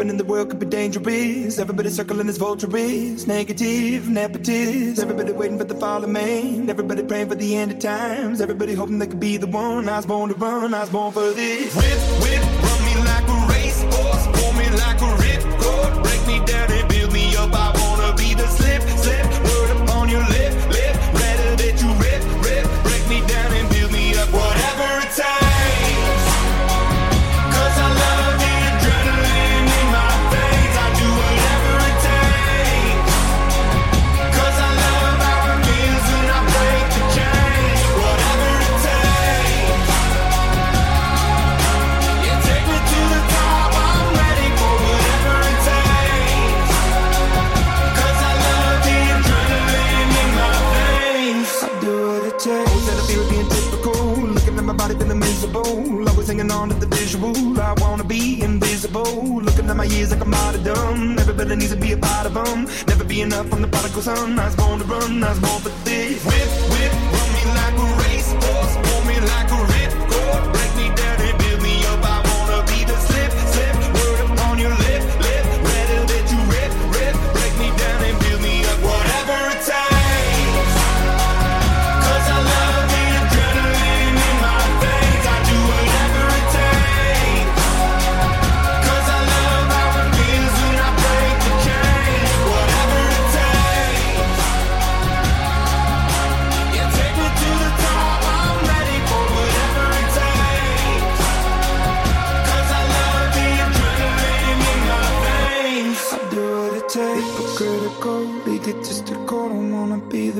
Tripping in the world could be dangerous. Everybody circling as vultures. Negative, nepotist. Everybody waiting for the fall of man. Everybody praying for the end of times. Everybody hoping they could be the one. I was born to run, I was born for this. Whip, whip, run me like a racehorse. Pull me like a ripcord. Break me down and On to the visual. I wanna be invisible. Looking at my years like I'm out of dumb. Everybody needs to be a part of them. Never be enough from the prodigal son. I was born to run. I was born for this. Whip, whip, run me like a racehorse. Pull me like a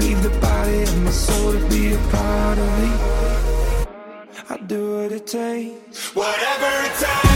Leave the body of my soul to be a part of me. I do what it takes. Whatever it takes.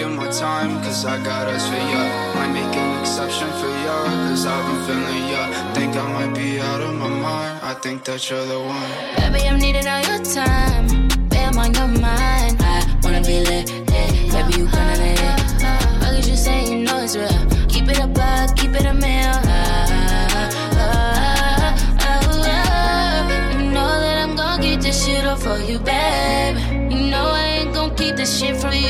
I give my time Cause I got us for ya Might make an exception for ya Cause I've been feeling ya Think I might be out of my mind I think that you're the one Baby, I'm needing all your time. Baby, I'm on your mind. I wanna be lit, lit. Baby, you gonna let it. Why could you say you know it's real? Keep it a buck, uh, keep it a. Uh, uh, you know that I'm gon' keep this shit up for you, babe. You know I ain't gon' keep this shit from you,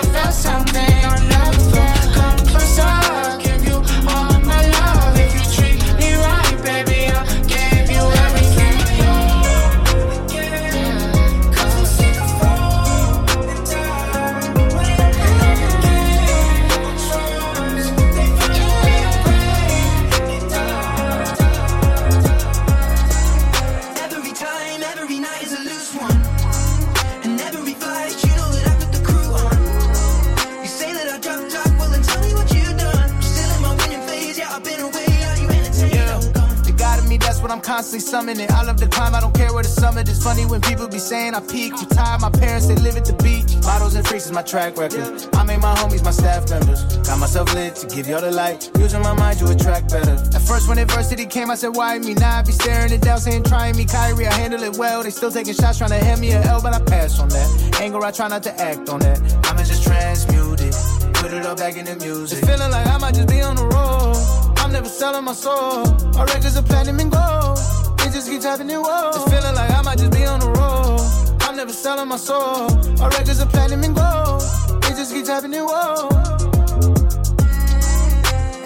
I love the climb, I don't care where the summit is. Funny when people be saying I peak. Retired, my parents, they live at the beach. Bottles and freaks is my track record. I made my homies my staff members. Got myself lit to give y'all the light. Using my mind to attract better. At first, when adversity came, I said, Why me? Now I be staring it down, saying, Trying me, Kyrie, I handle it well. They still taking shots, trying to hand me a L, but I pass on that. Anger, I try not to act on that. I'ma just transmute it. Put it all back in the music. It's feeling like I might just be on the road. I'm never selling my soul. My records are platinum and gold. It just keeps happening, whoa. It's feeling like I might just be on the road. I'm never selling my soul. My records are platinum and gold. It just keep keeps happening, whoa.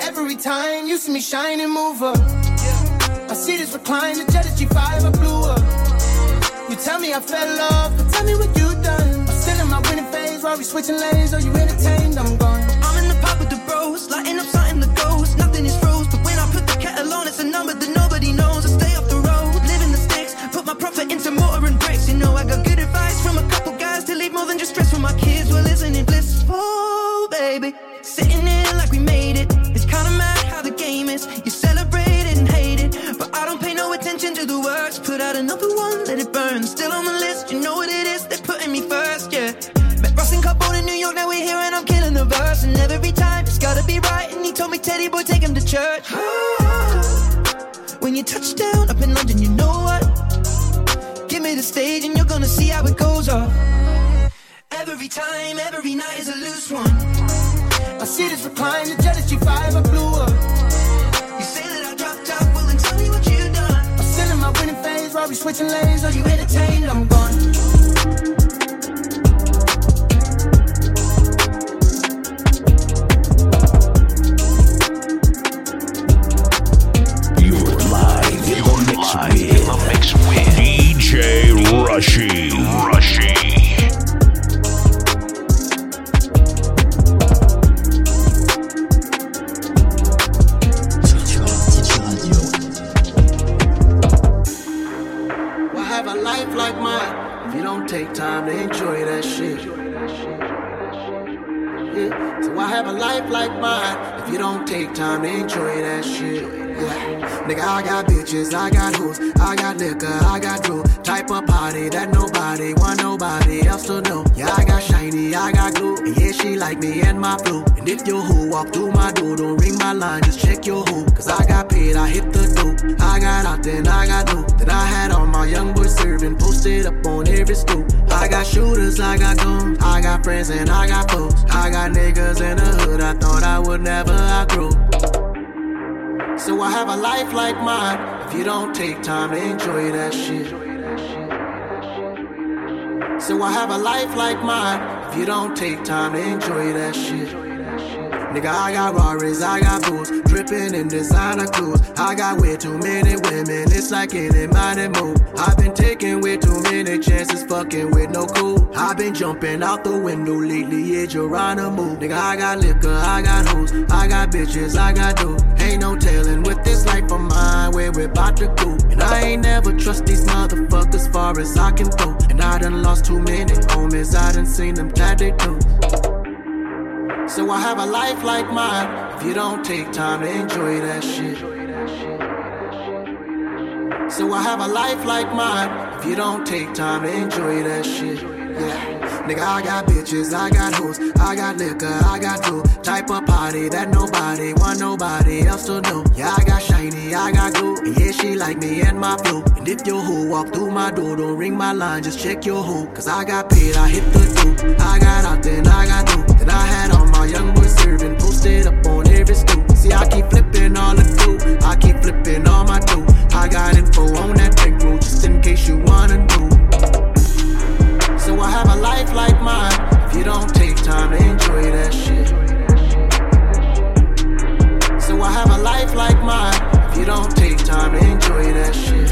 Every time you see me shine and move up. I see this recline, the jet is G5, I blew up. You tell me I fell off, but tell me what you done. I'm still in my winning phase, while we switching lanes. Are you entertained? I'm gone. I'm in the pub with the bros, lighting up something that goes. Nothing is into mortar and bricks. You know I got good advice from a couple guys to leave more than just stress for my kids. Well, isn't it blissful, baby? Sitting here like we made it. It's kinda mad how the game is. You celebrate it and hate it, but I don't pay no attention to the words. Put out another one, let it burn. Still on the list, you know what it is. They're putting me first, yeah. Met Ross and Capone in New York, now we're here and I'm killing the verse. And every time it's gotta be right. And he told me, Teddy boy, take him to church. When you touch down up in London, you know what? Stage and you're gonna see how it goes off. Every time, every night is a loose one. I see this recline, the jet is G5, I blew up. You say that I dropped out, well then tell me what you done. I'm still in my winning phase, while we switching lanes. Are you entertained? I'm gone. You're live in the mix with DJ Rushy. Rushy. Why have a life like mine if you don't take time to enjoy that shit? Yeah. So why have a life like mine if you don't take time to enjoy that shit? Nigga, I got bitches, I got hoes, I got liquor, I got drew. Type of party that nobody want nobody else to know. Yeah, I got shiny, I got glue, and yeah, she like me and my flow. And if your hoe walk through my door, don't ring my line, just check your hoe. Cause I got paid, I hit the dope. I got out, then I got new. Then I had all my young boys serving, posted up on every stoop. I got shooters, I got guns, I got friends and I got foes. I got niggas in the hood, I thought I would never outgrow. So I have a life like mine if you don't take time to enjoy that shit. So I have a life like mine if you don't take time to enjoy that shit. Nigga, I got Rarries, I got booze, dripping in designer clothes. I got way too many women, it's like any minded move. I've been taking way too many chances, fucking with no cool. I've been jumping out the window lately, yeah, Geronimo. Nigga, I got liquor, I got hoes, I got bitches, I got dope. Ain't no telling with this life of mine where we're about to go. And I ain't never trust these motherfuckers far as I can go. And I done lost too many homies, I done seen them glad they do. So I have a life like mine if you don't take time to enjoy that shit. So I have a life like mine if you don't take time to enjoy that shit. Yeah. Nigga, I got bitches, I got hoes, I got liquor, I got dough. Type of party that nobody want nobody else to know. Yeah, I got shiny, I got glue. Yeah, she like me and my flow. And if your hoe walk through my door, don't ring my line, just check your hoe. Cause I got paid, I hit the dope. I got out, then I got through. Then I had all my young boys serving, posted up on every stoop. See, I keep flipping all the dough. I keep flipping all my dough. I got info on that bankroll, just in case you wanna know. I have a life like mine if you don't take time to enjoy that shit. So I have a life like mine if you don't take time to enjoy that shit.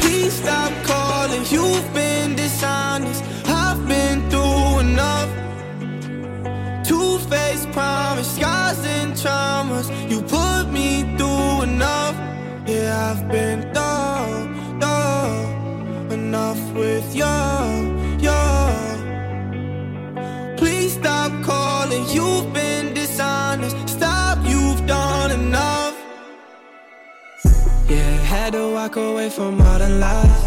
Please stop calling. You've been dishonest. I've been through enough. Two faced promise, scars and traumas. You put me through enough. Yeah, I've been through, through enough with you, you. Please stop calling. You've been dishonest. Stop. You've done enough. Yeah, had to walk away from all the lies.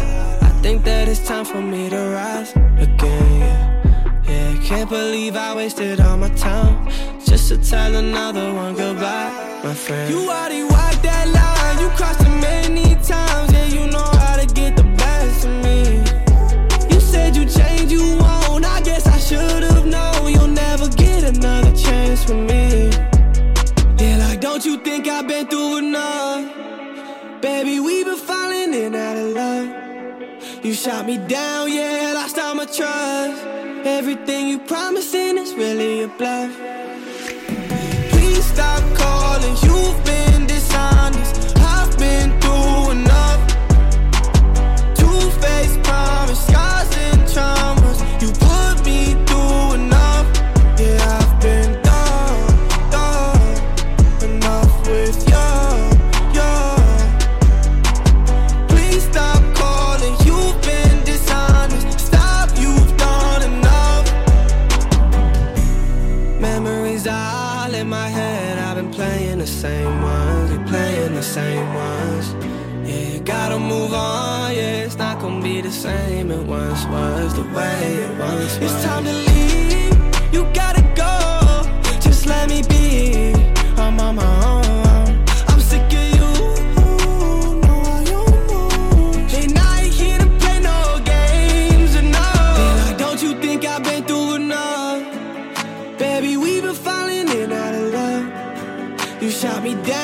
I think that it's time for me to rise again. Yeah, can't believe I wasted all my time just to tell another one goodbye, my friend. You already walked that line. You crossed many. change you want. I guess I should've known you'll never get another chance from me. Yeah, like, don't you think I've been through enough? Baby, we've been falling in out of love. You shot me down, yeah, lost all my trust. Everything you promising is really a bluff. Please stop calling, you've been dishonest. I've been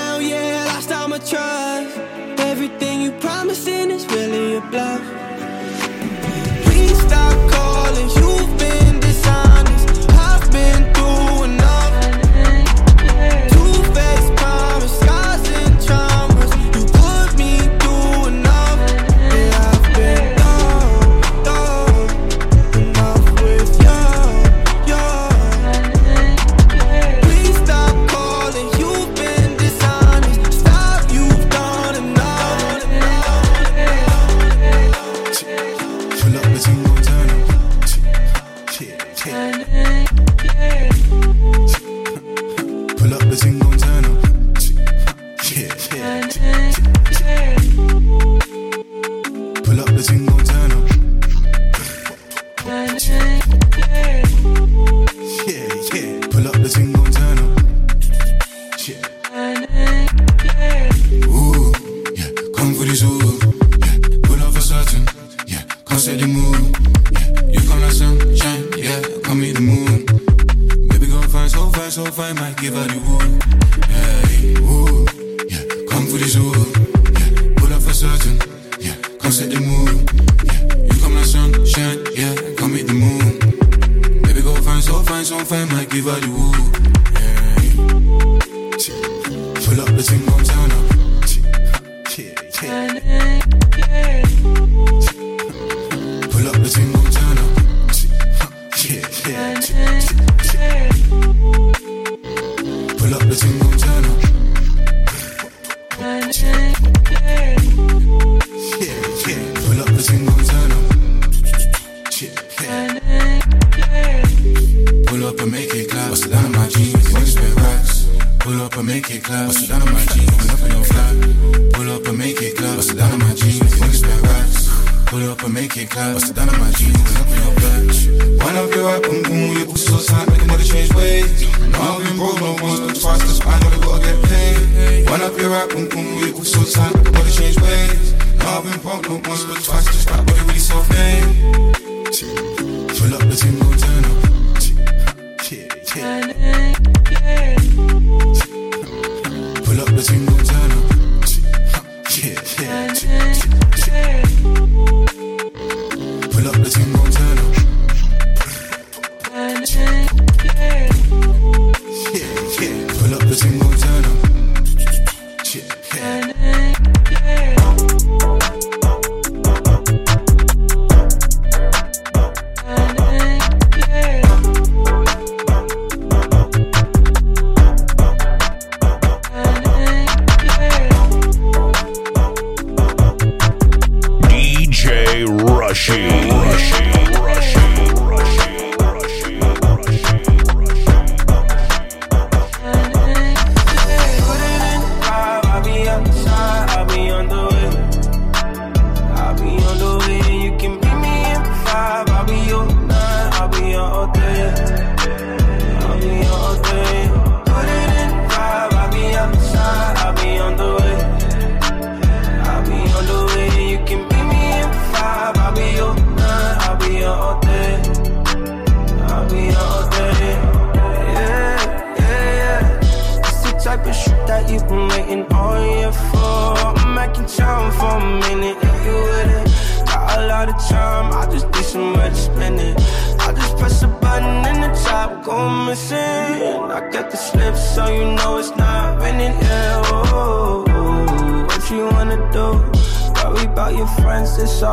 down, yeah, lost all my trust. Everything you promised in is really a bluff. Please stop calling you.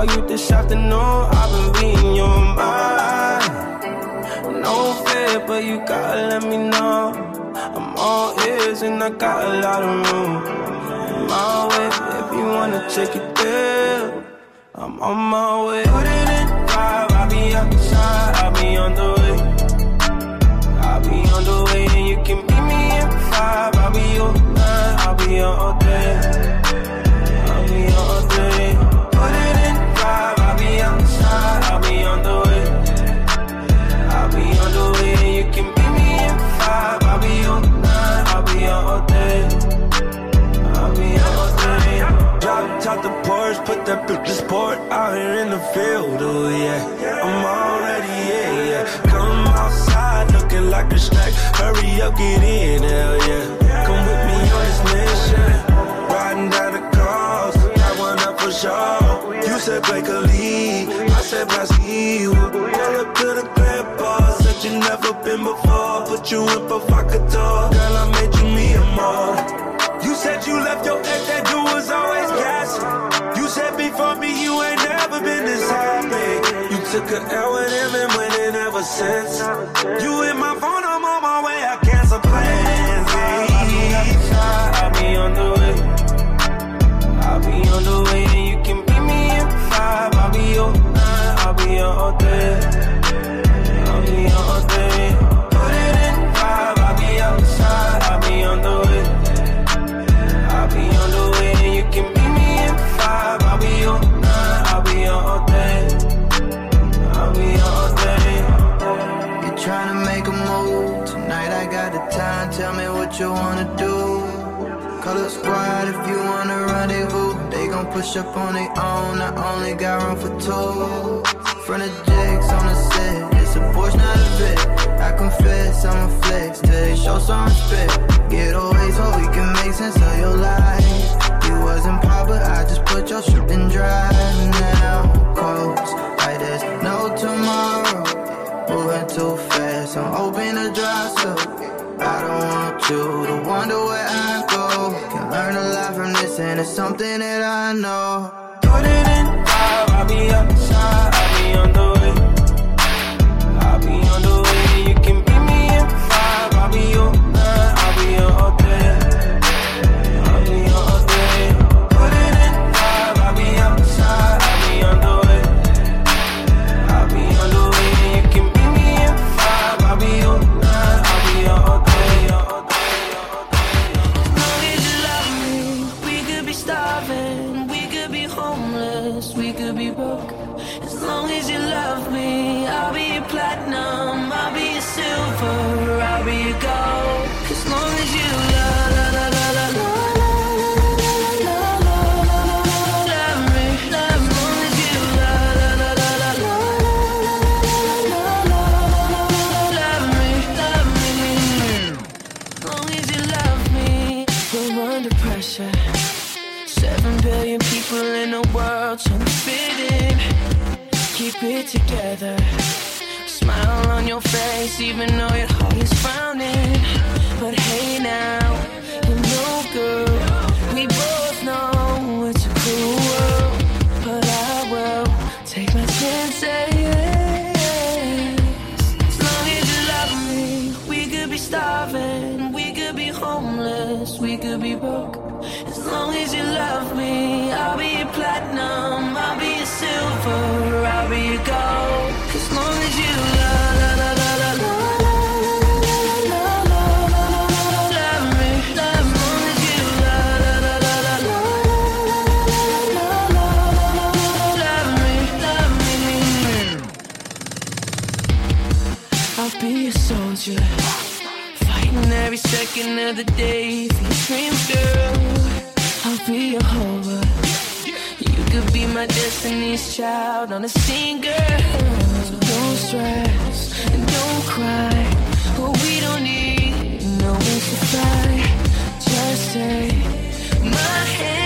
call you this afternoon. I've been reading your mind. No fear, but you gotta let me know. I'm all ears and I got a lot of room. My way, if you wanna check it there, I'm on my help get in, hell yeah. Come with me on this mission. Riding down the coast, got one up for sure. You said Blake a lead, I said Brasil. Pull up to the grand bar, said you never been before. Put you in provocateur, girl, I made you me a more. You said you left your ex, that dude was always gassing. You said before me, you ain't never been this happy. You took a L with him and went in ever since. You in my phone. be on the way and you can beat me in five. I'll be your nine, I'll be your all three. push up on their own. I only got room for two. Front of jigs on the set, it's a Porsche, not a bit. I confess, I'm a flex. They show some respect. Get away so we can make sense of your life. You wasn't pop, but I just put your shit in drive now. and it's something that I know. Put it in, I'll be outside. destiny's child on a singer. So don't stress and don't cry. What we don't need, no one should Just take my hand.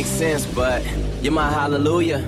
Makes sense, but you're my hallelujah.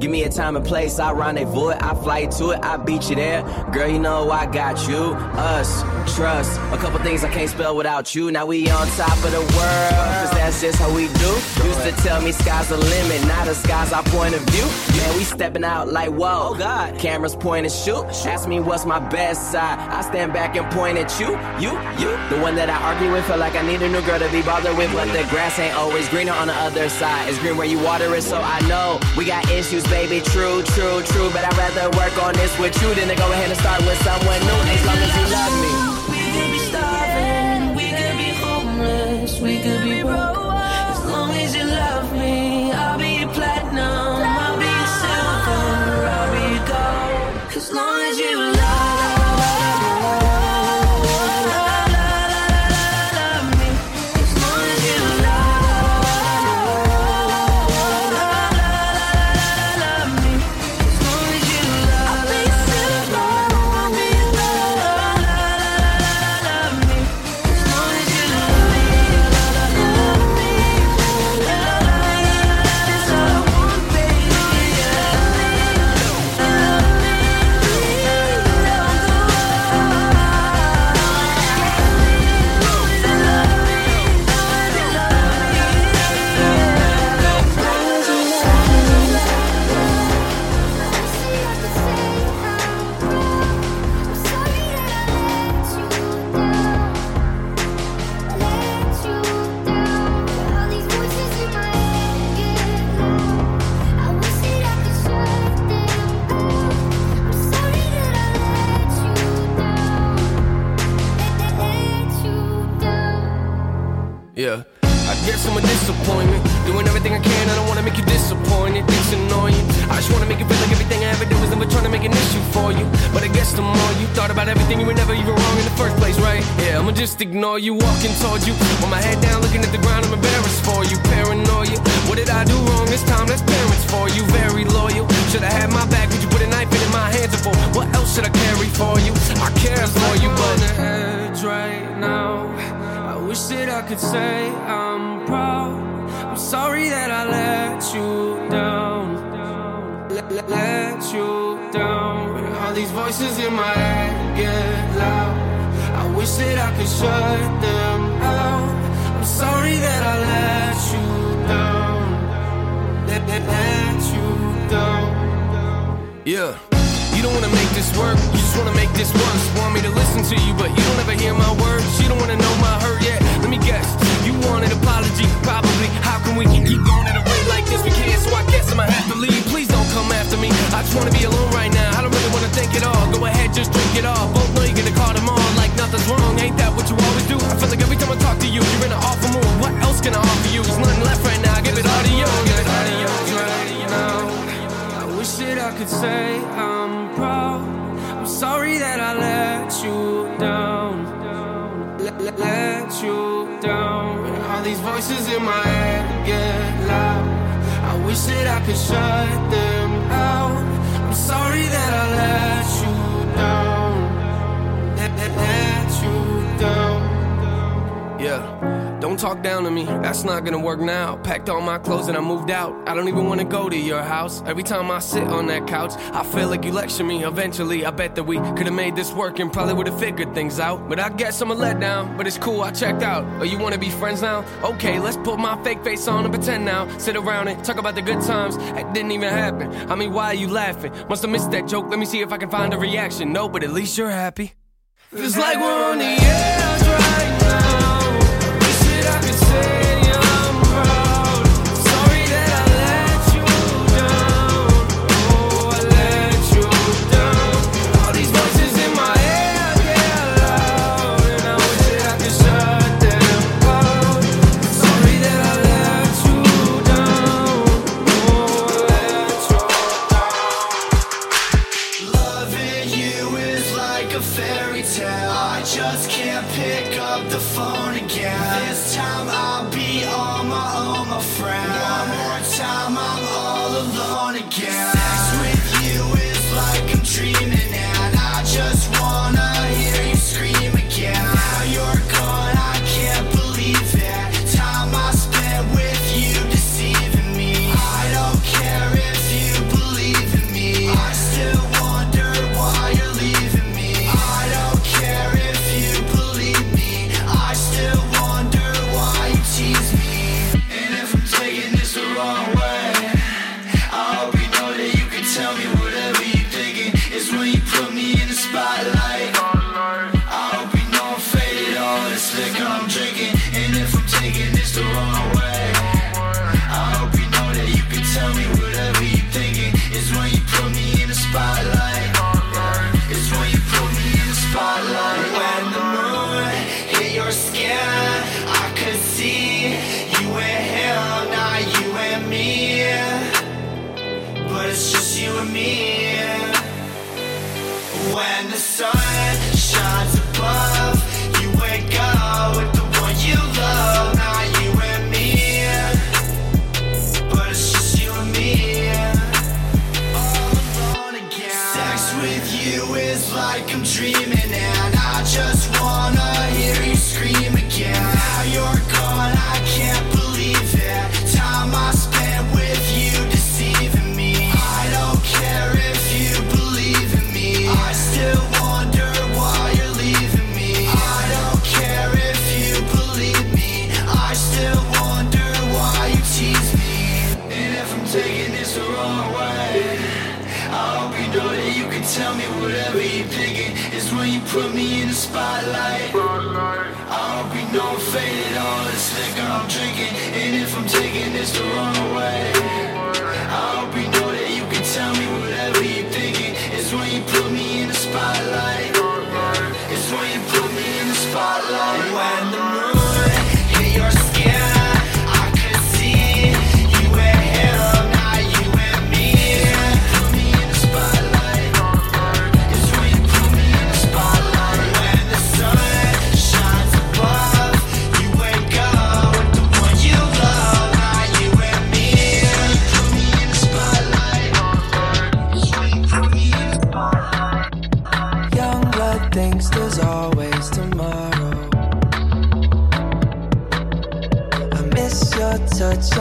Give me a time and place, I rendezvous it, I fly to it, I beat you there. Girl, you know I got you, us, trust. A couple things I can't spell without you. Now we on top of the world, cause that's just how we do. Used to tell me sky's the limit, now the sky's our point of view. Man, we stepping out like whoa. Oh God. Cameras point and shoot. Ask me what's my best side. I stand back and point at you, you, you. The one that I argue with, feel like I need a new girl to be bothered with. But the grass ain't always greener on the other side. It's green where you water it, so I know we got issues, baby. True, true, true. But I'd rather work on this with you than to go ahead and start with someone new. As long as you love me. We could be starving, we could be homeless, we could be broke. As long as you love me, I'll be platinum, Yeah. I guess I'm a disappointment. Doing everything I can, I don't wanna make you disappointed. It's annoying. I just wanna make you feel like everything I ever do was never trying to make an issue for you. But I guess the more you thought about everything, you were never even wrong in the first place, right? Yeah, I'ma just ignore you, walking towards you. With my head down, looking at the ground, I'm embarrassed for you. Paranoia. What did I do wrong this time? That's parents for you. Very loyal. Should I have my back? Would you put a knife in my hands? Or for what else should I carry for you? I care for you, but. right now. Wish that I could say I'm proud. I'm sorry that I let you down. Let, you down. All these voices in my head get loud. I wish that I could shut them out. I'm sorry that I let you down. Let you down. Yeah. You don't wanna make this work, you just wanna make this worse. Want me to listen to you, but you don't ever hear my words. You don't wanna know my hurt yet. Let me guess, you want an apology, probably. How can we keep going at a rate like this? We can't, so I guess I'ma have to leave. Please don't come after me. I just wanna be alone right now. I don't really wanna think at all. Go ahead, just drink it all. Both know you're gonna call them on like nothing's wrong. Ain't that what you always do? I feel like every time I talk to you, you're in an awful mood. What else can I offer you? There's nothing left right now. Give it all to you. Give it all to you. right now. I wish that I could say I'm proud. I'm sorry that I let you down. Let, you down. All these voices in my head get loud. I wish that I could shut them out. I'm sorry that I let you down. Let you down. Yeah. Don't talk down to me, that's not gonna work now. Packed all my clothes and I moved out. I don't even wanna go to your house. Every time I sit on that couch, I feel like you lecture me. Eventually, I bet that we could've made this work and probably would've figured things out. But I guess I'm a letdown, but it's cool, I checked out. Oh, you wanna be friends now? Okay, let's put my fake face on and pretend now. Sit around and talk about the good times. That didn't even happen. I mean, why are you laughing? Must have missed that joke. Let me see if I can find a reaction. No, but at least you're happy. Feels like we're on the edge taking this the wrong way. I hope you know that you can tell me whatever you're thinking. It's when you put me in the spotlight. I hope you know I'm faded, all this liquor I'm drinking. And if I'm taking this the wrong way, I hope you know that you can tell me whatever you're thinking. It's when you put me in the spotlight. It's when you put me in the spotlight. When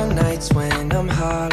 nights when I'm hollow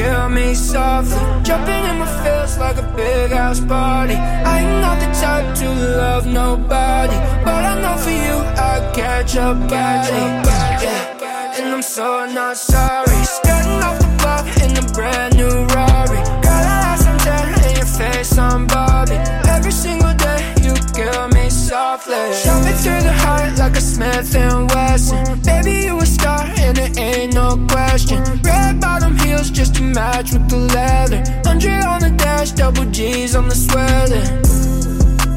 kill me softly. Jumping in my feels like a big house party. I ain't not the type to love nobody, but I know for you I catch up, body. yeah. And I'm so not sorry. Starting off the block in a brand new Rari. Gotta have some tan in your face, I'm Bobby. Every single day you kill me softly. Shove me through the heart like a Smith and Wesson. Baby, you a star and it ain't no question match with the leather. 100 on the dash, double G's on the sweater.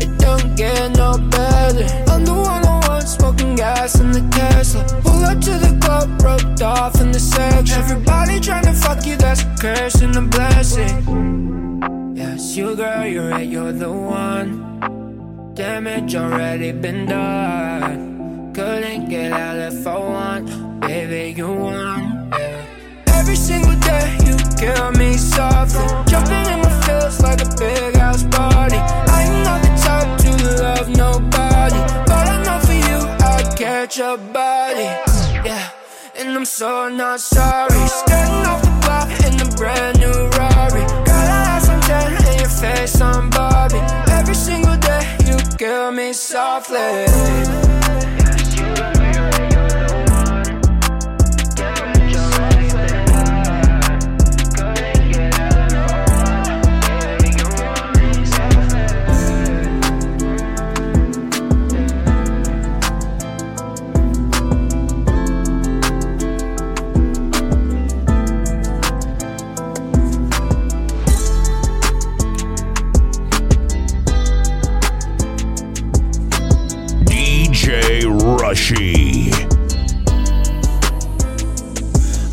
It don't get no better. I'm the one on one, smoking gas in the Tesla. Pull up to the club, roped off in the section. Everybody trying to fuck you, that's a curse and a blessing. Yes, you girl, you're right, you're the one. Damage already been done. Couldn't get out if I want, baby, you won. Yeah. You kill me softly. Jumping in my feels like a big house party. I'm not the type to love nobody, but I know for you I'd catch a body. Yeah, and I'm so not sorry. Skirting off the block in the brand new Rari. Got a ass on 10 and your face on Bobby. Every single day you kill me softly. DJ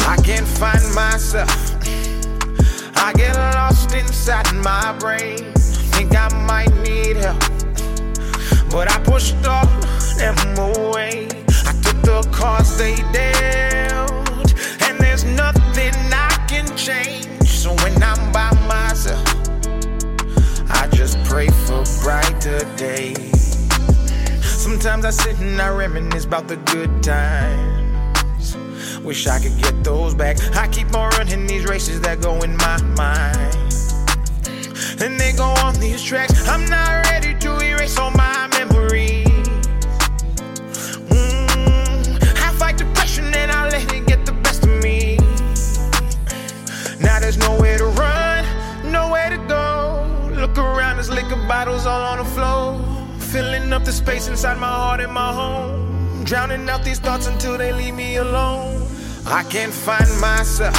I can't find myself. I get lost inside my brain. Think I might need help. But I pushed all them away. I took the cards they dealt. And there's nothing I can change. So when I'm by myself, I just pray for brighter days. Sometimes I sit and I reminisce about the good times. Wish I could get those back. I keep on running these races that go in my mind. And they go on these tracks. I'm not ready to erase all my memories. Mm, I fight depression and I let it get the best of me. Now there's nowhere to run, nowhere to go. Look around, there's liquor bottles all on the floor. Filling up the space inside my heart and my home. Drowning out these thoughts until they leave me alone. I can't find myself.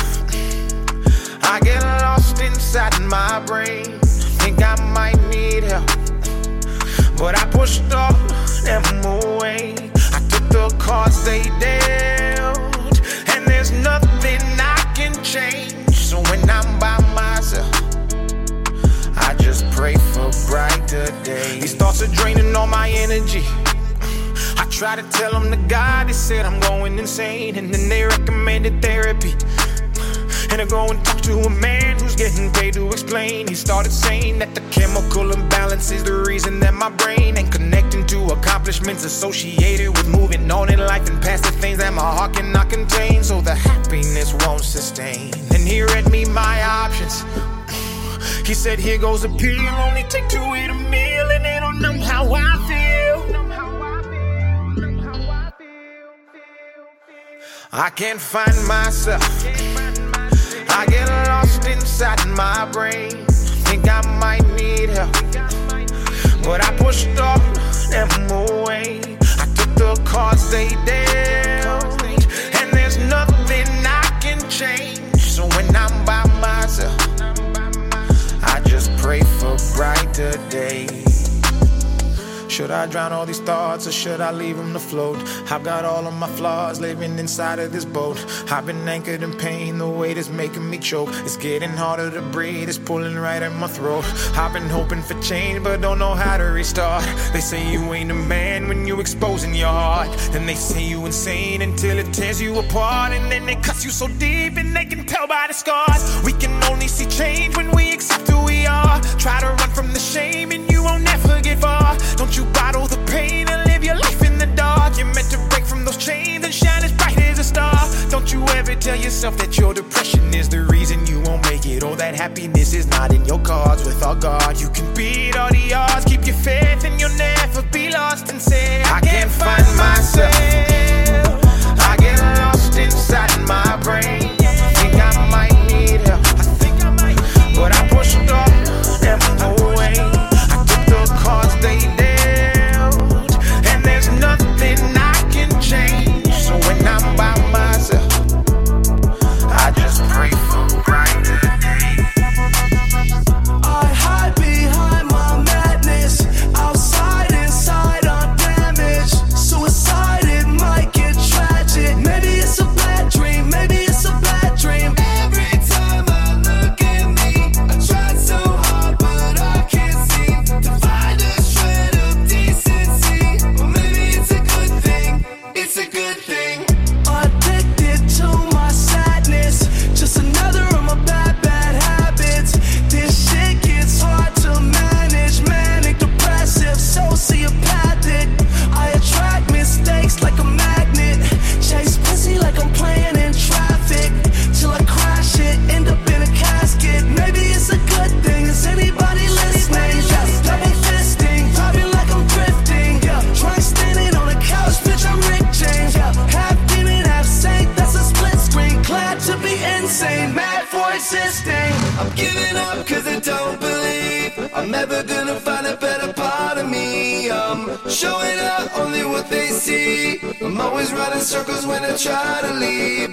I get lost inside my brain. Think I might need help. But I pushed all them away. I took the cards they dealt. And there's nothing I can change. So when I'm by myself, just pray for brighter days. These thoughts are draining all my energy. I try to tell them the God, they said I'm going insane, and then they recommended therapy. And I go and talk to a man who's getting paid to explain. He started saying that the chemical imbalance is the reason that my brain ain't connecting to accomplishments associated with moving on in life and past the things that my heart cannot contain. So the happiness won't sustain. And he read me my options. He said, Here goes a pill, only take two eat a meal, and they don't know how I feel. I can't find myself. I get lost inside my brain. Think I might need help. But I pushed all them away. I took the cards they dealt. And there's nothing I can change. So when I'm by myself, pray for brighter days. Should I drown all these thoughts or should I leave them to float? I've got all of my flaws living inside of this boat. I've been anchored in pain, the weight is making me choke. It's getting harder to breathe, it's pulling right at my throat. I've been hoping for change, but don't know how to restart. They say you ain't a man when you're exposing your heart. And they say you insane until it tears you apart. And then they cut you so deep and they can tell by the scars. We can only see change when we accept who we are. Try to run from the shame and you won't never get far. Don't you bottle the pain and live your life in the dark. You're meant to break from those chains and shine as bright as a star. Don't you ever tell yourself that your depression is the reason you won't make it, or that happiness is not in your cards. With all God, you can beat all the odds. Keep your faith and you'll never be lost. And say, I can't find myself. I get lost inside my brain. Try to leave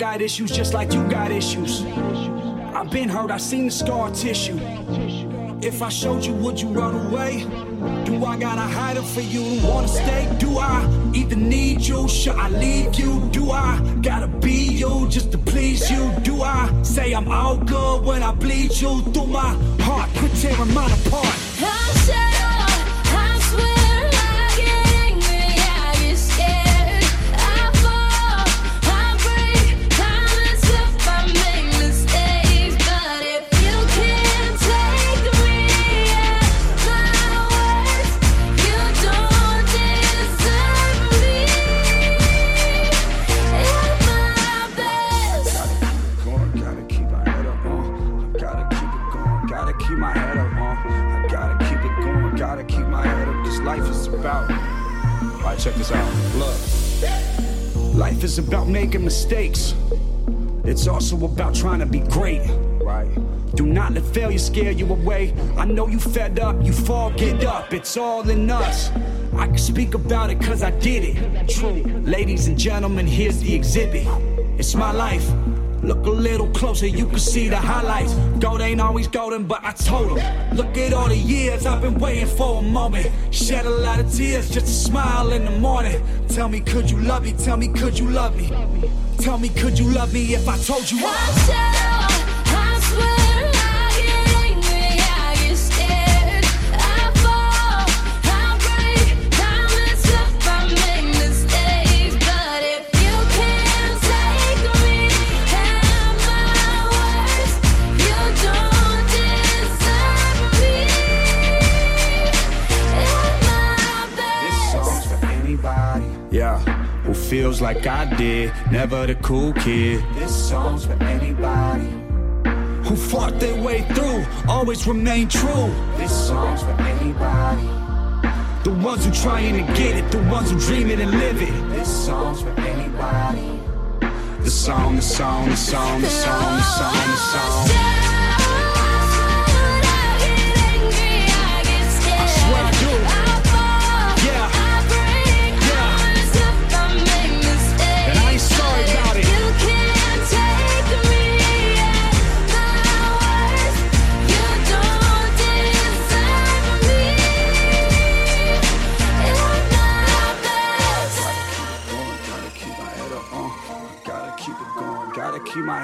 got issues just like you got issues. I've been hurt, I've seen the scar tissue. If I showed you, would you run away? Do I gotta hide it for you wanna stay? Do I even need you? Should I leave you? Do I gotta be you just to please you? Do I say I'm all good when I bleed you through my heart? Quit tearing mine life is about. Alright, check this out. Look. Life is about making mistakes. It's also about trying to be great. Right. Do not let failure scare you away. I know you fed up, you fall, get up. It's all in us. I can speak about it cause I did it. True. Ladies and gentlemen, here's the exhibit. It's my life. Look a little closer, you can see the highlights. Gold ain't always golden, but I told him. Look at all the years I've been waiting for a moment. Shed a lot of tears just to smile in the morning. Tell me, could you love me? Tell me, could you love me? Tell me, could you love me if I told you I I like I did. Never the cool kid. This song's for anybody. Who fought their way through, always remain true. This song's for anybody. The ones who trying to get it, the ones who dream it and live it. This song's for anybody. The song, the song, the song, the song, the song, the song. I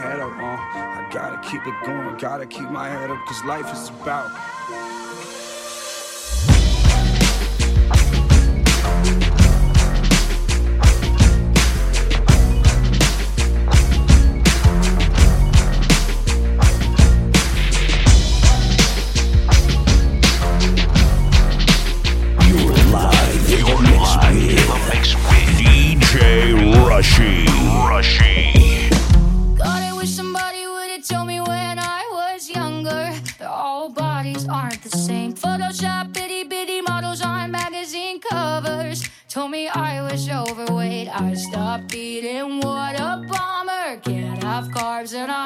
head up on. I gotta keep it going. Gotta keep my head up, cause life is about. Can't have carbs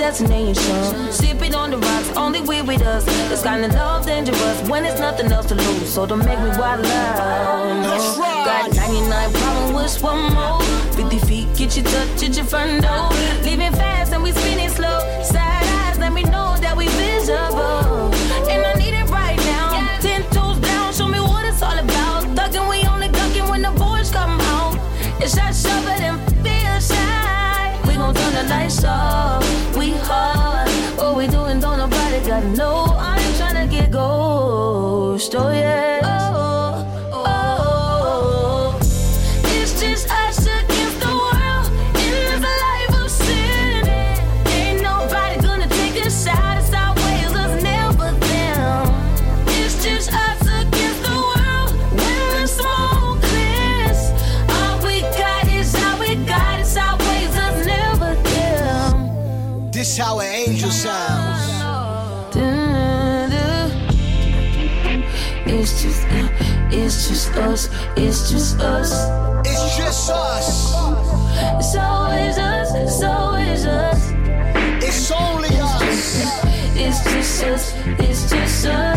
destination. Sipping on the rocks, only we with us. This kind of love dangerous when there's nothing else to lose. So don't make me wild out. Got 99 problems, wish one more. 50 feet, get you touch, get your front door. Leaving fast. it's all we hard. What we doing, don't nobody got no. I ain't trying to get ghost, oh yeah. us, it's just us. It's just us. It's always us, it's always us. It's only us. It's just us, it's just us.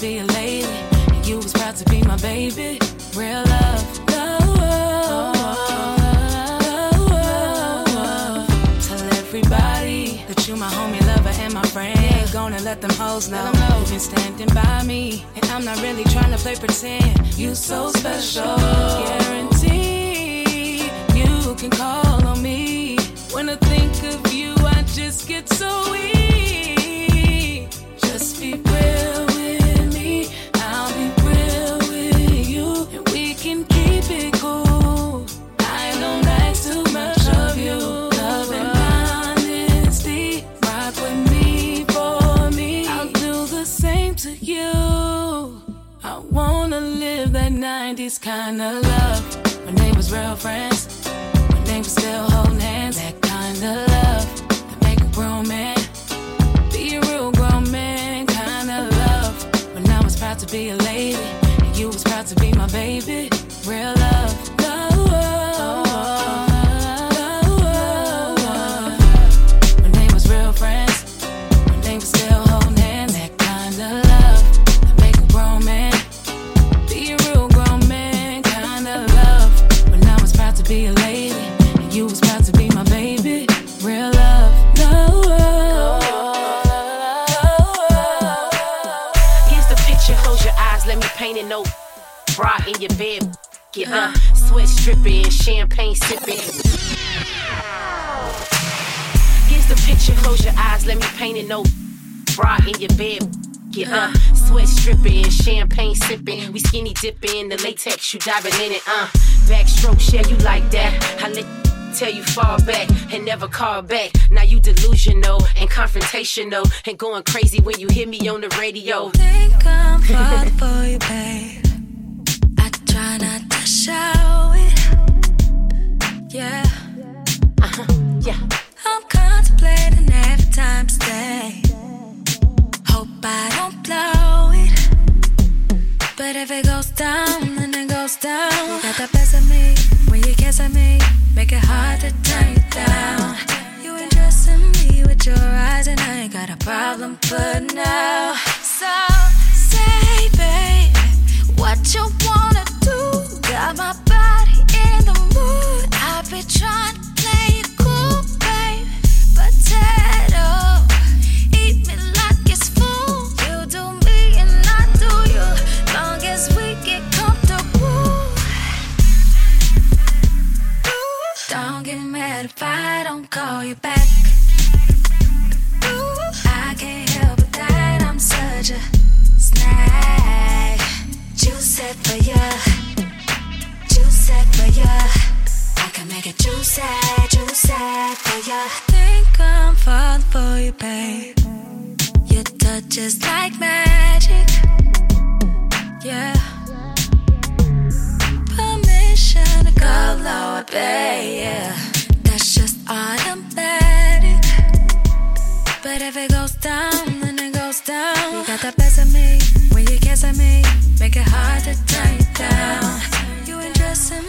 Be a lady, and you was proud to be my baby. Real love, love. Tell everybody that you my homie, lover, and my friend. Ain't gonna let them hoes know you've been standing by me, and I'm not really trying to play pretend. You so special, guarantee you can call on me. When I think of you, I just get so weak. Just be real kind of love. When they was real friends, when they was still holding hands. That kind of love that make a grown man be a real grown man kind of love. When I was proud to be a lady, and you was proud to be my baby. Real love, love. Uh, sweat stripping, champagne sipping. Here's the picture, close your eyes, let me paint it. No bra in your bed. Get uh, sweat stripping, champagne sipping. We skinny dipping, in the latex, you diving in it. Uh, backstroke, yeah, you like that. I let Tell you fall back and never call back. Now you delusional and confrontational and going crazy when you hear me on the radio. Think I'm for you, babe. Show it. Yeah. Uh-huh. Yeah. I'm contemplating every time stay. Hope I don't blow it. But if it goes down, then it goes down. You got the best of me when you kiss at me. Make it hard to turn you down. You interested me with your eyes, and I ain't got a problem, but now. So say, babe, what you wanna do? Got my body in the mood. I've been trying to play it cool, babe. Eat me like it's food. You do me and I do you. Long as we get comfortable. Don't get mad if I don't call you back. I can't Your touch is like magic. Yeah. Permission to go lower, babe. Yeah. That's just automatic. But if it goes down, then it goes down. You got the best of me when you me. Make it hard to turn down. You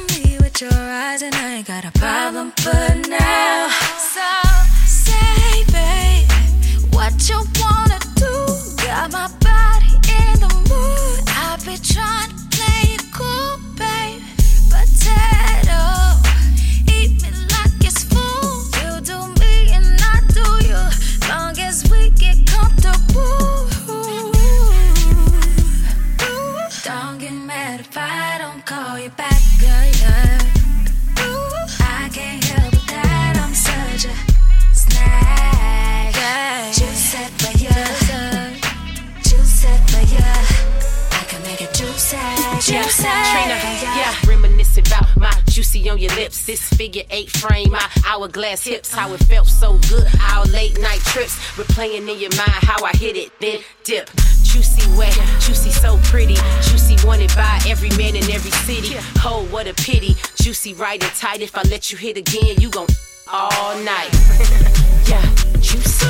me with your eyes, and I ain't got a problem, but now. So what you wanna do? Got my body on your lips. This figure eight frame, my hourglass hips, how it felt so good. Our late night trips, replaying in your mind how I hit it, then dip. Juicy wet, juicy so pretty, juicy wanted by every man in every city. Oh, what a pity, juicy right and tight. If I let you hit again, you gon' all night. yeah, juicy.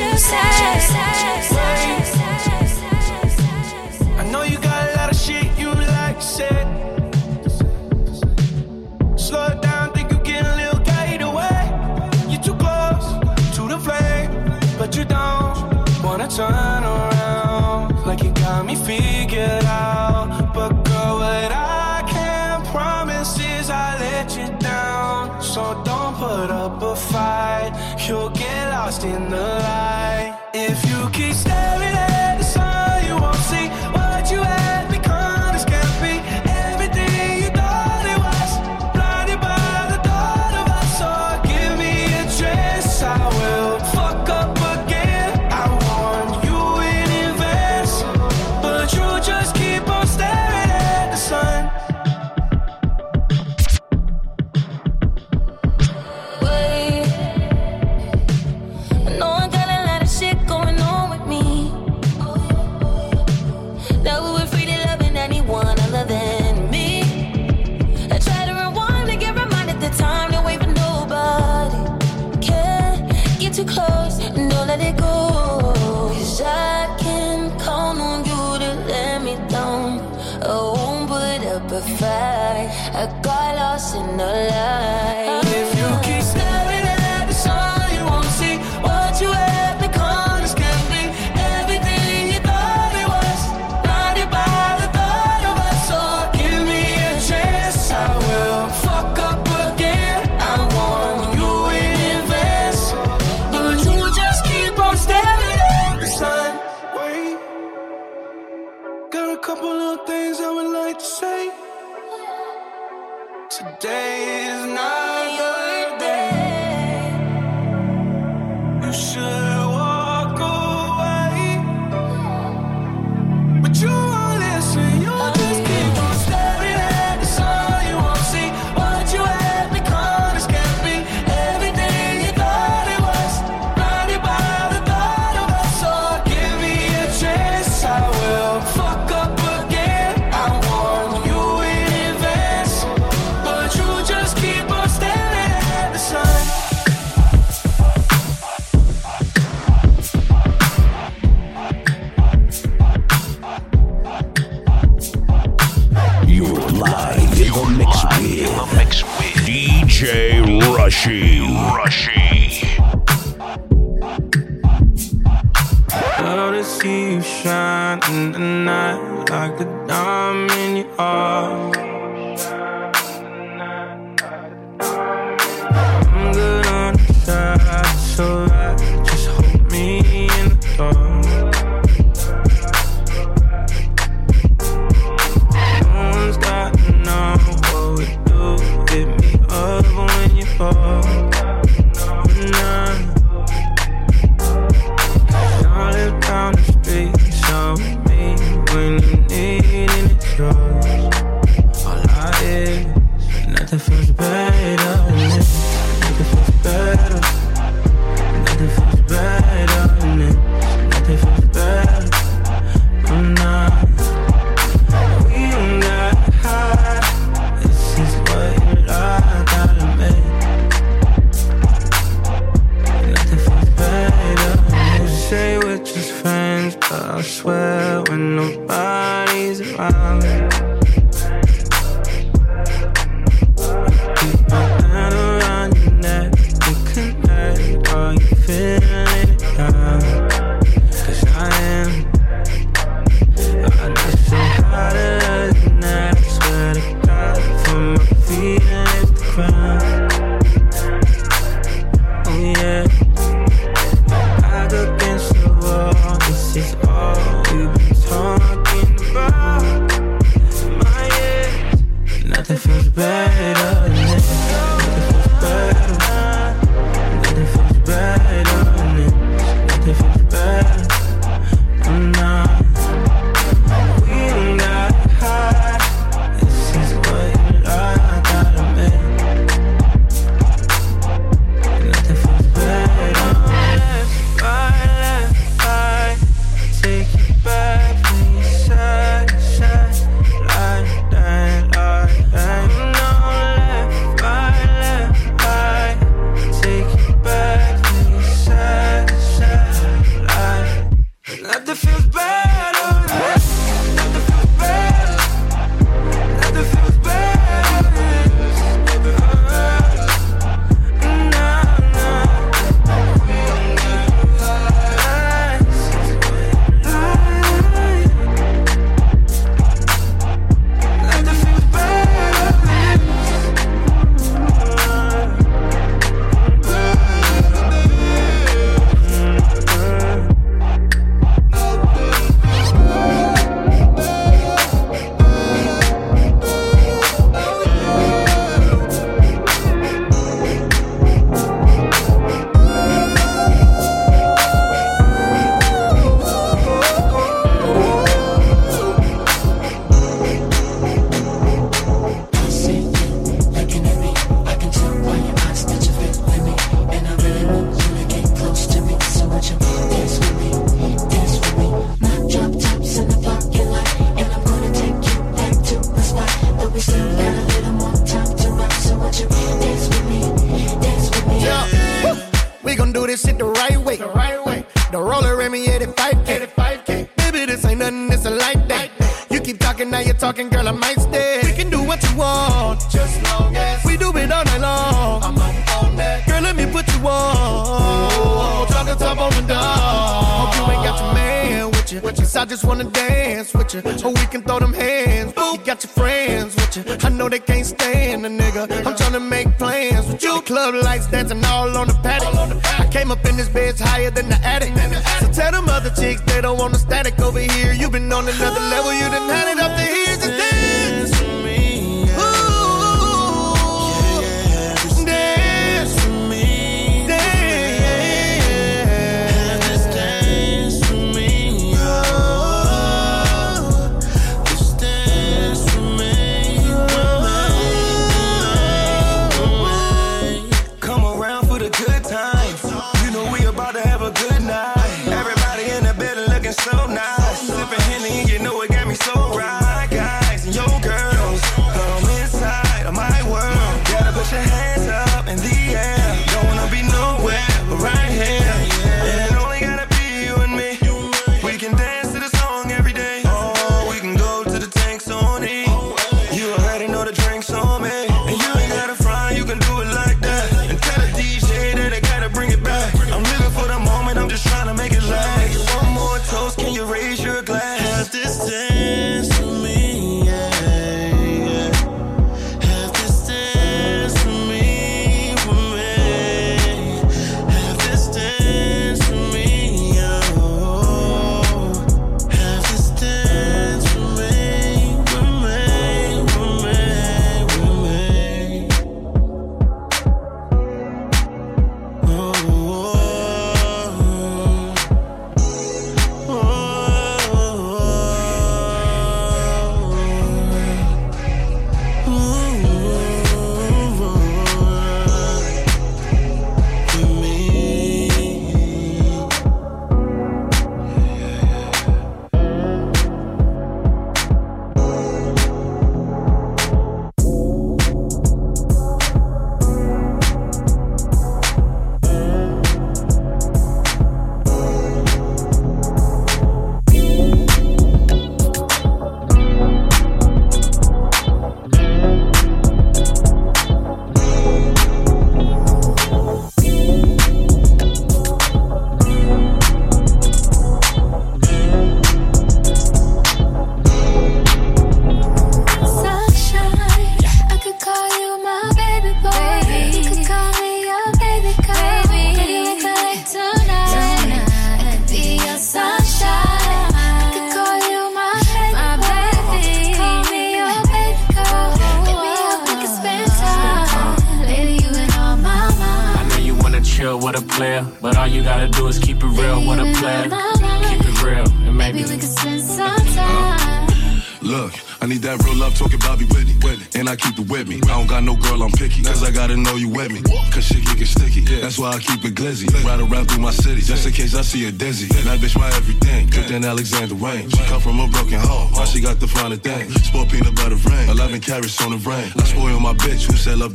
I know you got a lot of shit you like. Slow it down, think you get a little carried away. You're too close to the flame, but you don't wanna turn around. Like you got me figured out, but girl, without. so don't put up a fight. You'll get lost in the light if you keep staring at say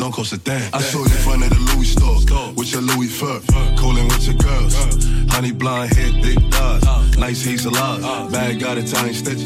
don't cost a thing. I saw you in front of the Louis store, with your Louis fur, calling with your girls. Honey blonde hair, thick thighs, nice hazel eyes, bad got Italian stitches.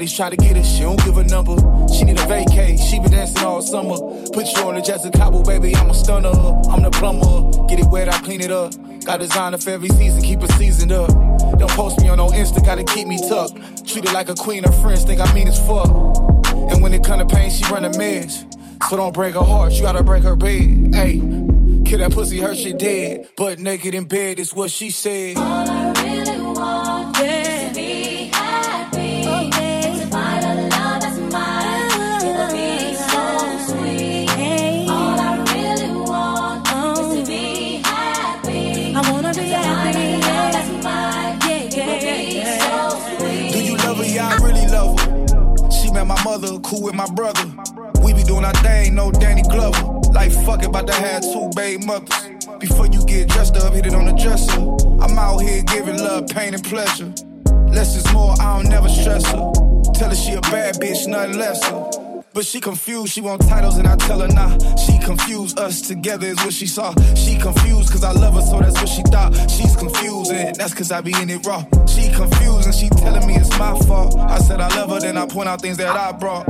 Daddies try to get her, she don't give a number. She need a vacay, she been dancing all summer. Put you on the Jessica Cabo, baby, I'm a stunner. I'm the plumber, get it wet, I clean it up. Got designer for every season, keep it seasoned up. Don't post me on no Insta, gotta keep me tucked. Treat her like a queen, her friends think I mean as fuck. And when it come to pain, she run a mess. So don't break her heart, you gotta break her bed. Hey, kill that pussy, her shit dead. But naked in bed is what she said. Cool with my brother. We be doing our thing, no Danny Glover. Like fuck it, about to have two baby mothers. Before you get dressed up, hit it on the dresser. I'm out here giving love, pain, and pleasure. Less is more, I don't never stress her. Tell her she a bad bitch, nothing lesser. But she confused, she want titles and I tell her nah. She confused, us together is what she saw. She confused cause I love her, so that's what she thought. She's confused and that's cause I be in it raw. She confused and she telling me it's my fault. I said I love her, then I point out things that I brought.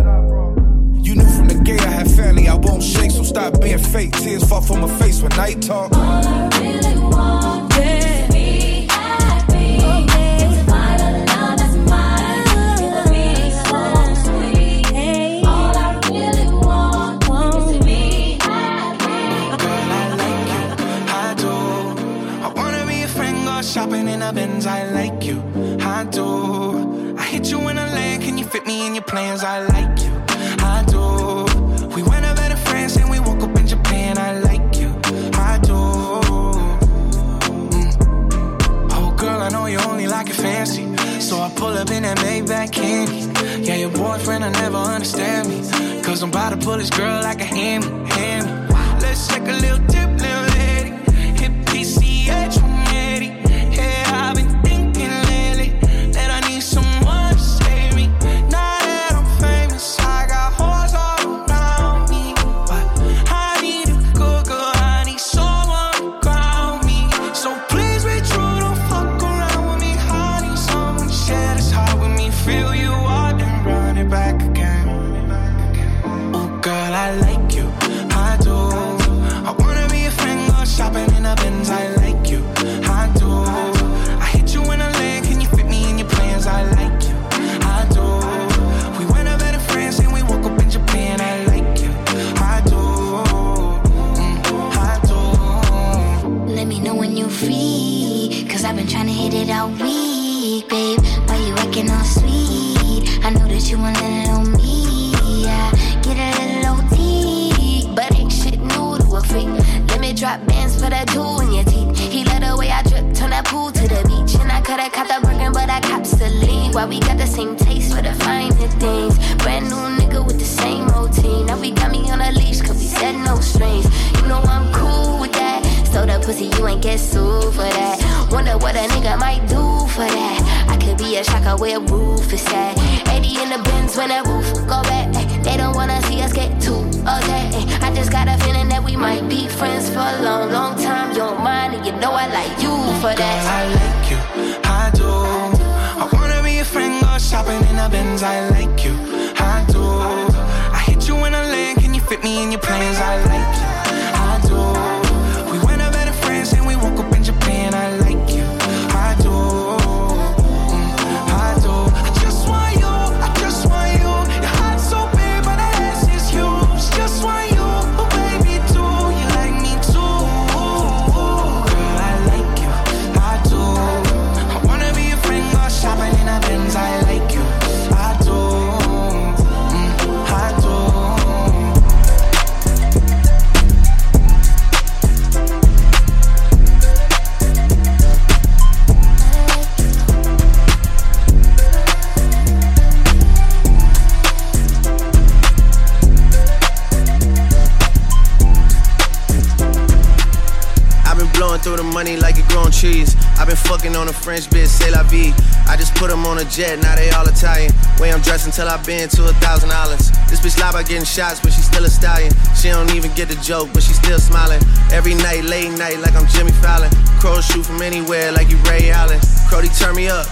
You knew from the gate I had family, I won't shake, so stop being fake. Tears fall from my face when night talk. really want is to be happy. And to find a love that's mine. It would be so sweet. All I really want is to be happy. Girl, I like you, I do. I wanna be a friend, go shopping in a Benz. I like you, I do. I hit you in a land, can you fit me in your plans? I like you, I do. We went over to France and we woke up in Japan. I like you, I do. Mm. Oh, girl, I know you only like it fancy. So I pull up in that Maybach candy. Yeah, your boyfriend, I never understand me. Cause I'm about to pull this girl like a hammy, hammy. Let's take a little dip, Why we got the same taste for the finer things? Brand new nigga with the same routine. Now we got me on a leash, cause we said no strings. You know I'm cool with that. So the pussy, you ain't get sued for that. Wonder what a nigga might do for that. I could be a shocker where roof is at. 80 in the bins when that roof go back. They don't wanna see us get too okay. I just got a feeling that we might be friends for a long, long time. You don't mind, and you know I like you for that. I like you, I do. A friend, go shopping in the Benz. I like you, I do. I hit you in a land, can you fit me in your plans? I like you, trees. I've been fucking on a French bitch, say la vie. I just put them on a jet, now they all Italian. Way I'm dressed until I've been to a thousand dollars. This bitch lie by getting shots, but she still a stallion. She don't even get the joke, but she still smiling. Every night, late night, like I'm Jimmy Fallon. Crows shoot from anywhere, like you Ray Allen. Crody, turn me up.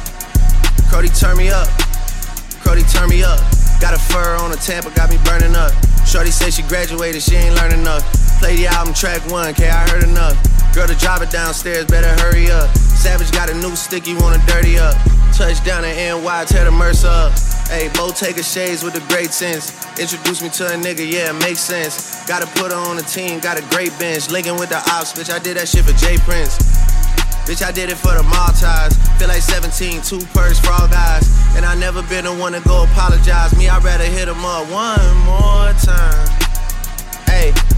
Crody, turn me up. Crody, turn me up. Got a fur on a Tampa, got me burning up. Shorty said she graduated, she ain't learned enough. Play the album track one, K, I heard enough. Girl to drive it downstairs, better hurry up. Savage got a new stick, you wanna dirty up. Touchdown in NY, tear the Mercer up. Hey, Bo Taker shades with the great sense. Introduce me to a nigga, yeah, it makes sense. Gotta put her on the team, got a great bench. Linking with the ops, bitch, I did that shit for Jay Prince. Bitch, I did it for the Maltese. Feel like 17, two purse all guys. And I never been the one to go apologize. Me, I'd rather hit him up one more time. Hey.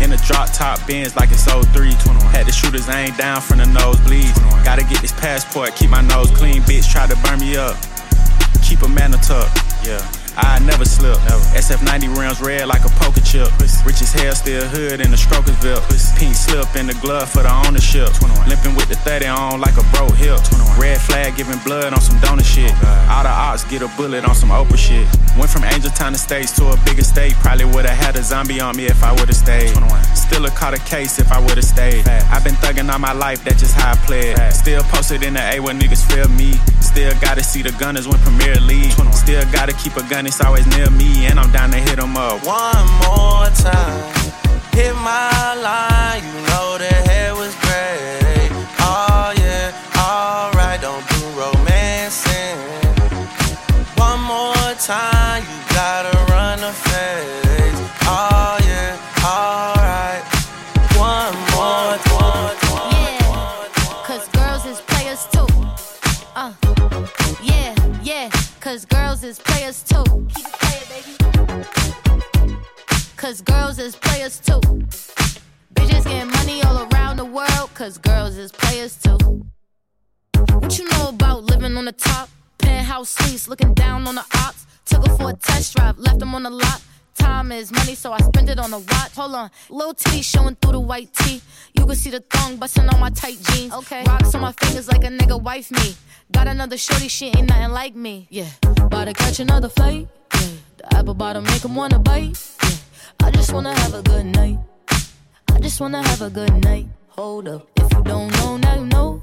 21. In a drop top Benz like it's 03. 21. Had the shooters aimed down from the nosebleeds. Gotta get this passport, keep my nose clean. Bitch try to burn me up. Keep a man a tuck. Yeah. I never slip. Never. SF90 rims red like a poker chip. Rich as hell, still hood in the Strokersville. Pink slip in the glove for the ownership. Limping with the 30 on like a broke hip. Red flag giving blood on some donor shit. All the ops get a bullet on some Oprah shit. Went from Angel Town Estates to a bigger state. Probably would've had a zombie on me if I would've stayed. Still a caught a case if I would've stayed. I've been thugging all my life, that's just how I played. Still posted in the A where niggas feel me. Still gotta see the gunners win Premier League. Still gotta keep a gun, it's always near me. And I'm down to hit 'em up. One more time. Hit my line, you know the the top? Penthouse suites, looking down on the ops. Took her for a test drive, left them on the lot. Time is money, so I spend it on a watch. Hold on, little titty showing through the white tee. You can see the thong busting on my tight jeans. Okay, rocks on my fingers like a nigga wife me. Got another shorty, she ain't nothing like me. Yeah, about to catch another flight. Yeah, the apple bottom make 'em wanna bite. Yeah, I just wanna have a good night. I just wanna have a good night. Hold up, if you don't know, now you know.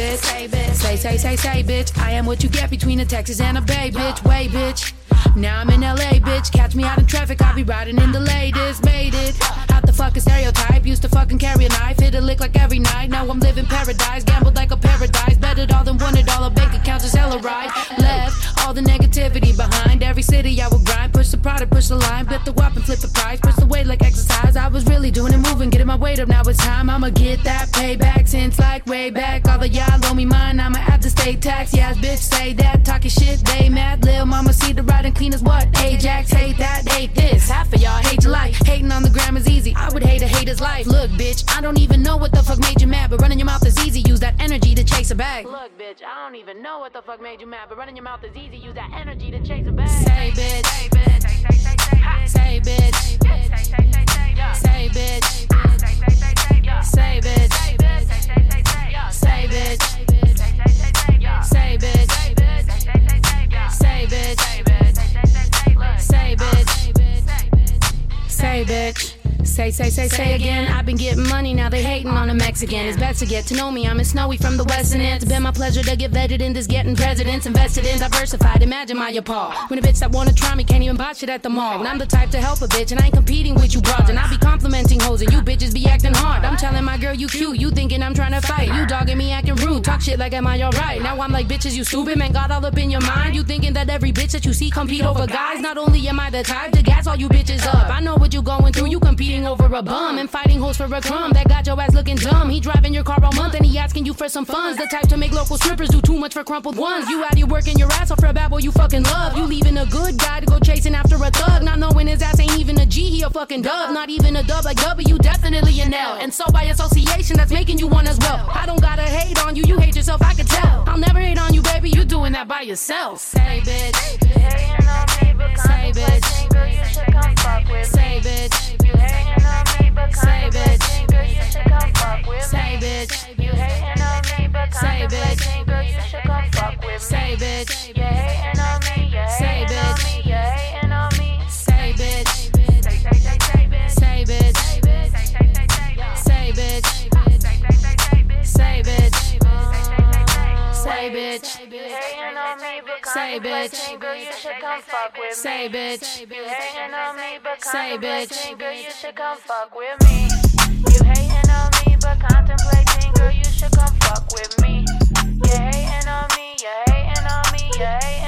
Bitch, say say say say say bitch. I am what you get between a Texas and a Bay bitch. Way bitch. Now I'm in LA, bitch. Catch me out in traffic, I'll be riding in the latest. Made it. Out the fucking stereotype. Used to fucking carry a knife, hit a lick like every night. Now I'm living paradise, gambled like a paradise. Betted all them wanted all the bank accounts is hella right. Left all the negativity behind. Every city I would grind. Push the product, push the line. Flip the whop and flip the price. Push the weight like exercise. I was really doing it, moving, getting my weight up. Now it's time. I'ma get that payback since like way back. All the y'all owe me mine. I'ma have to stay tax. Yes, bitch, say that. Talking shit, they mad. Lil' mama see the ride penis, what? Ajax, hate that, hate this. Half of y'all hate your life. Hating on the gram is easy. I would hate a hater's life. Look, bitch, I don't even know what the fuck made you mad, but running your mouth is easy. Use that energy to chase a bag. Look, bitch, I don't even know what the fuck made you mad, but running your mouth is easy. Use that energy to chase a bag. Say, bitch. Say, bitch. Say, say, say, say, bitch. Say, bitch. Say, bitch. Say, say, say, say, yeah. say, bitch. Say, say, say, say, yeah. say, bitch. Say, bitch. Say, say, say, say, yeah. say, bitch. Say, bitch. Say, say, say, say, yeah. say, bitch. Say, bitch. Say, bitch. Say, bitch. Say bitch. Say bitch again. I've been getting money, now they hating on a Mexican. It's best to get to know me. I'm a snowy from the western end. It's been my pleasure to get vetted in this getting presidents. Invested in diversified. Imagine my appall. When a bitch that wanna try me can't even buy shit at the mall. When I'm the type to help a bitch and I ain't competing with you broads. And I be complimenting hoes and you bitches be acting hard. I'm telling my girl you cute. You thinking I'm trying to fight. You dogging me acting rude. Talk shit like am I alright? Now I'm like bitches you stupid. Man got all up in your mind. You thinking that every bitch that you see compete over guys. Not only am I the type to gas all you bitches up. I know what you going through. You competing over a bum and fighting hoes for a crumb. That got your ass looking dumb. He driving your car all month and he asking you for some funds. The type to make local strippers do too much for crumpled ones. You out here working your ass off for a bad boy you fucking love. You leaving a good guy to go chasing after a thug. Not knowing his ass ain't even a G, he a fucking dub. Not even a dub like W, definitely an L. And so by association, that's making you one as well. I don't gotta hate on you, you hate yourself, I can tell. I'll never hate on you, baby, you doing that by yourself on me, say bitch. Girl, you should say bitch. On me, but say bitch. Say bitch. You say bitch. Should come fuck with say me. Bitch. Say bitch. You hating Say bitch. Say bitch. Say bitch. Say bitch. Girl, you should come fuck with me. You hating on me, but contemplating, girl, you should come fuck with me. You hating on me, you hating on me, you hating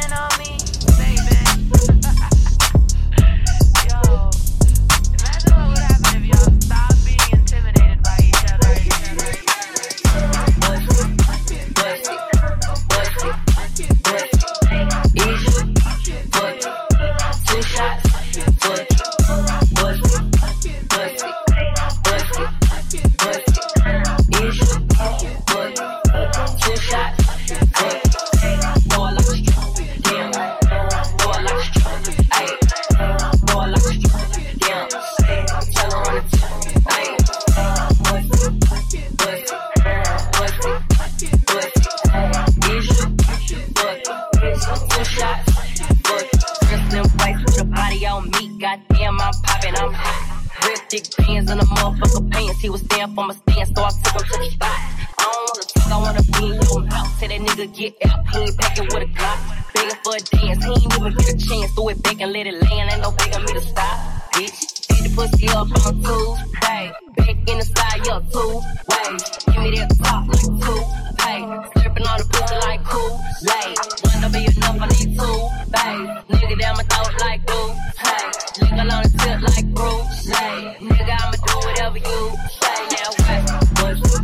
he was there for my stand, so I took him to the spot. I don't wanna talk, I wanna be in your mouth. Tell that nigga get out, he ain't packing with a Glock. Begging for a dance, he ain't even get a chance. Throw it back and let it land, ain't no begging me to stop, bitch. Beat the pussy up on two, way. Back in the side, yeah, two, way. Give me that top like two, hey. Slurping on the pussy like cool, lay. One to be enough, I need two, babe. Nigga down my throat like glue, hey. Lick on the tip like Bruce, lay. Nigga, I'ma do whatever you say, yeah, what? Bust it,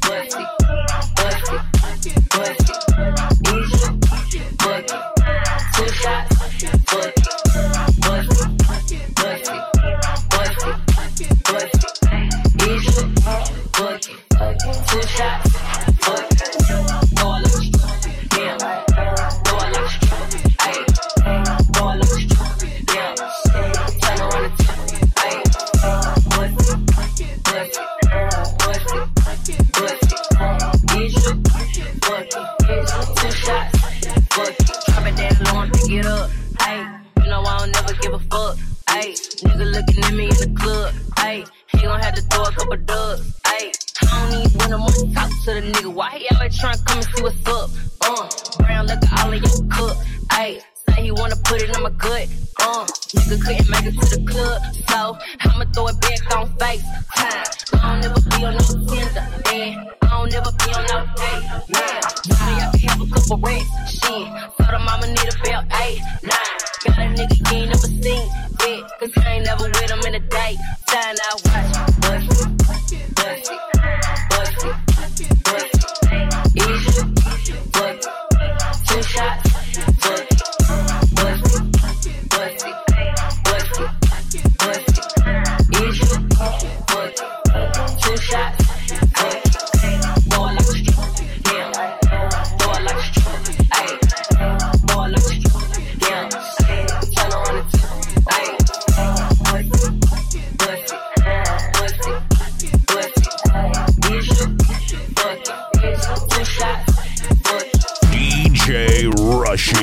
bust it. Easy, it. Two shots, it, bust it, bust it. Easy, it. Two shots, Nigga looking at me in the club, ayy. He gon' have to throw a couple dubs, ayy. I don't even wanna much talk to the nigga. Why he always tryna come and see what's up? Uh, brown liquor all in your cup, ayy. Say he wanna put it in my gut, uh. Nigga couldn't make it to the club, so I'ma throw it back on face time. I don't never be on no Tinder, yeah. I don't never be on no date. Sorry, I couple racks, shit. Told him I'ma need a belt, eight, nine. Got a nigga you ain't never seen, yeah. Cause I ain't never with him in a day. Sign out, watch, bust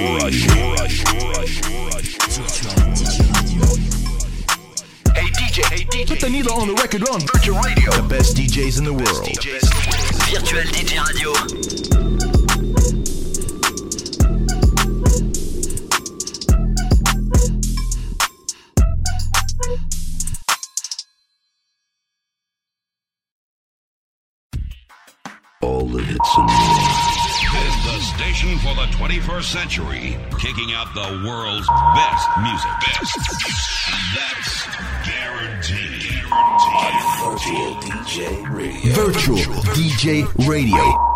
Hey DJ, hey DJ. Put the needle on the record on Virtual Radio. The best DJs in the world. Virtual DJ Radio. For the 21st century, kicking out the world's best music. Best. That's guaranteed. On Virtual DJ Radio. Virtual DJ Radio.